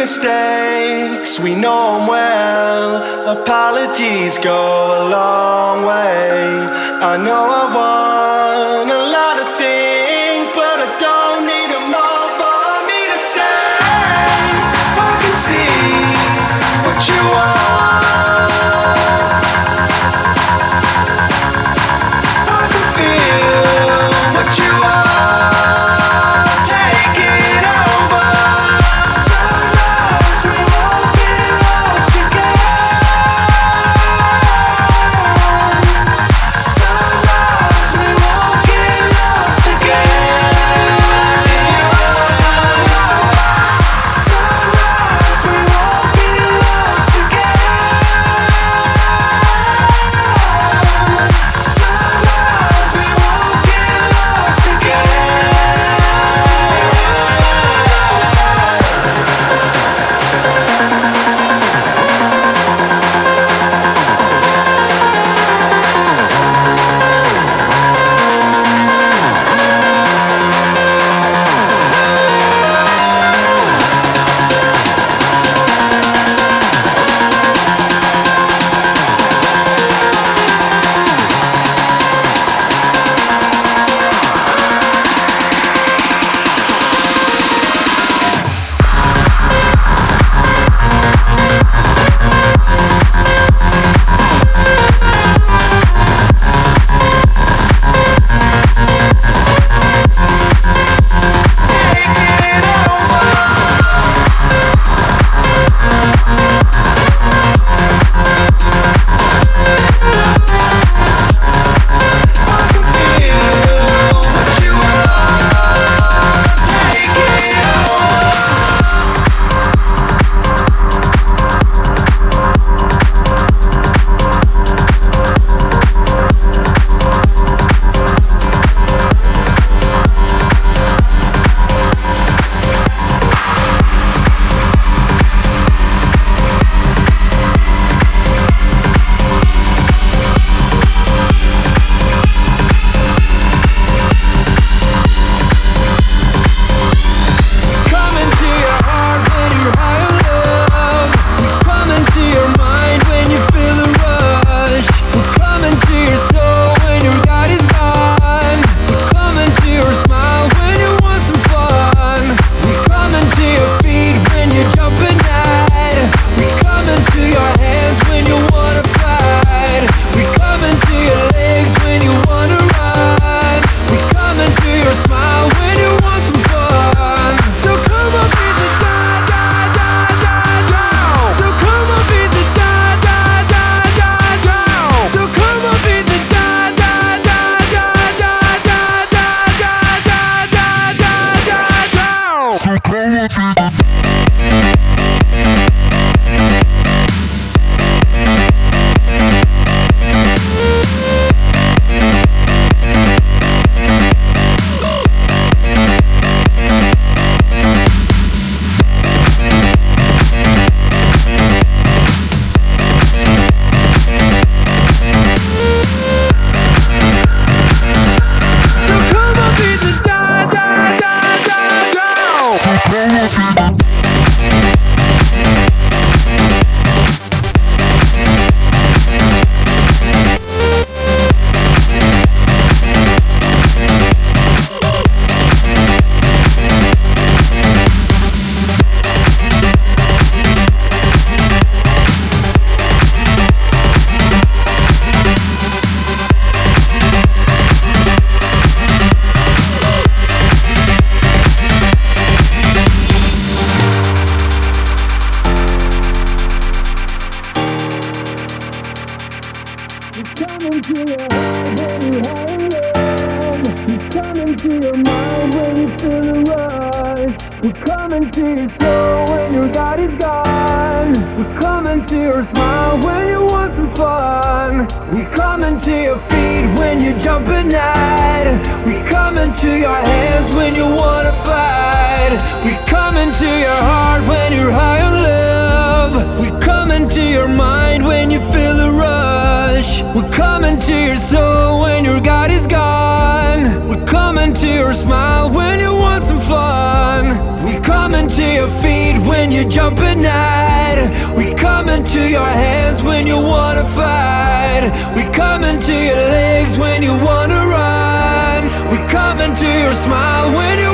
mistakes, we know them well. Apologies go a long way. I know I wanna to your smile when you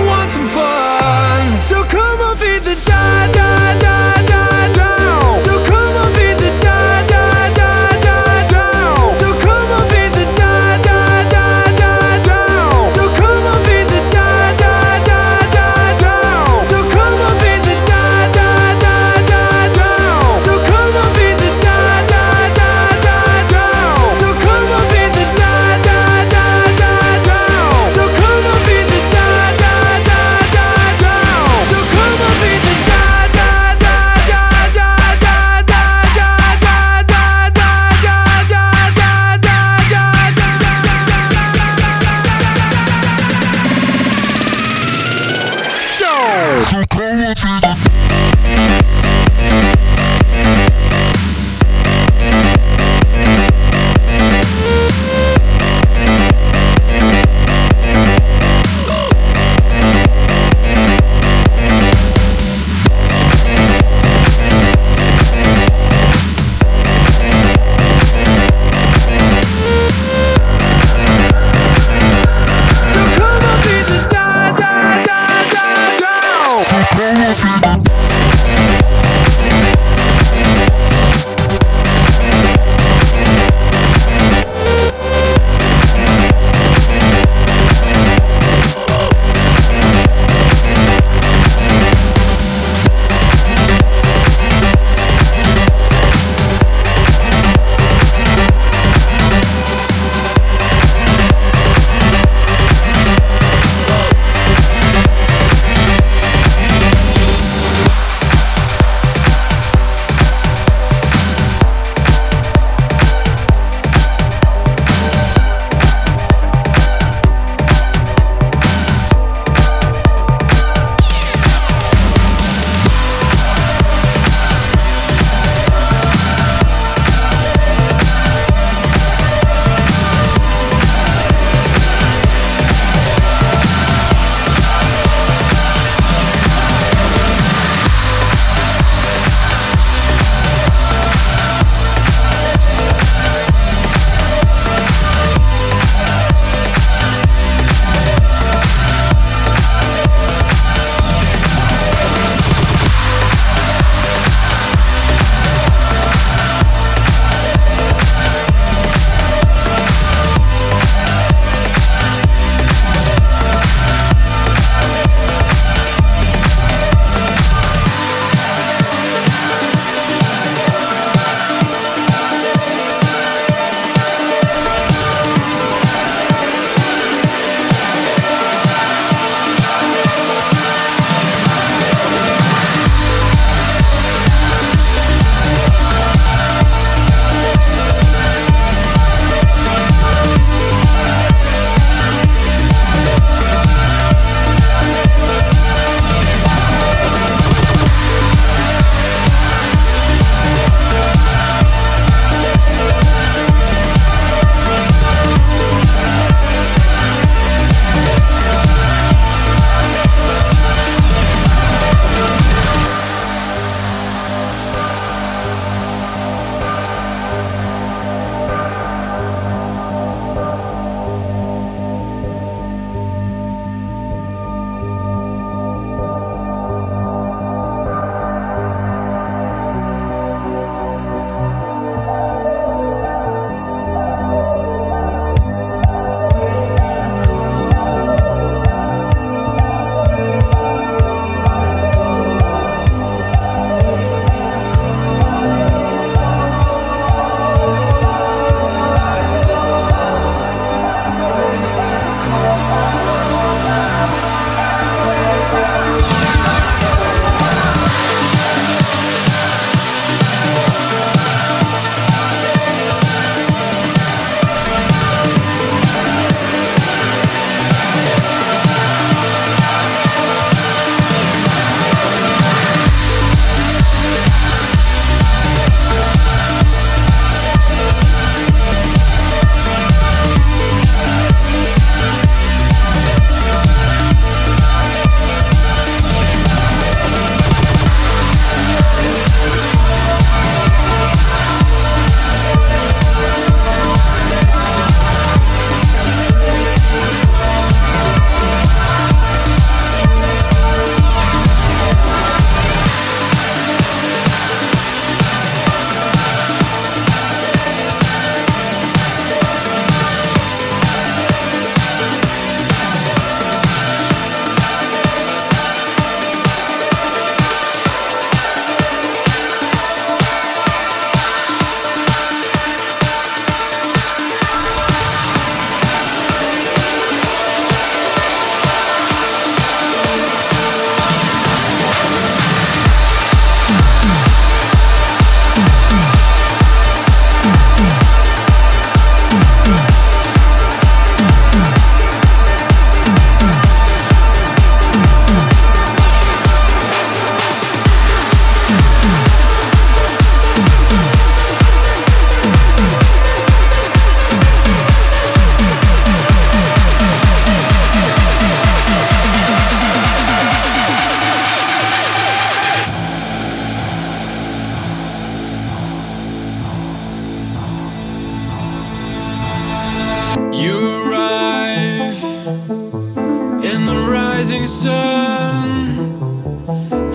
rising sun,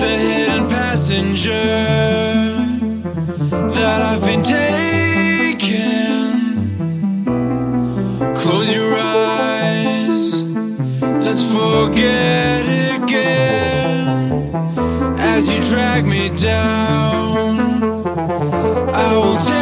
the hidden passenger that I've been taking. Close your eyes, let's forget again. As you drag me down, I will take.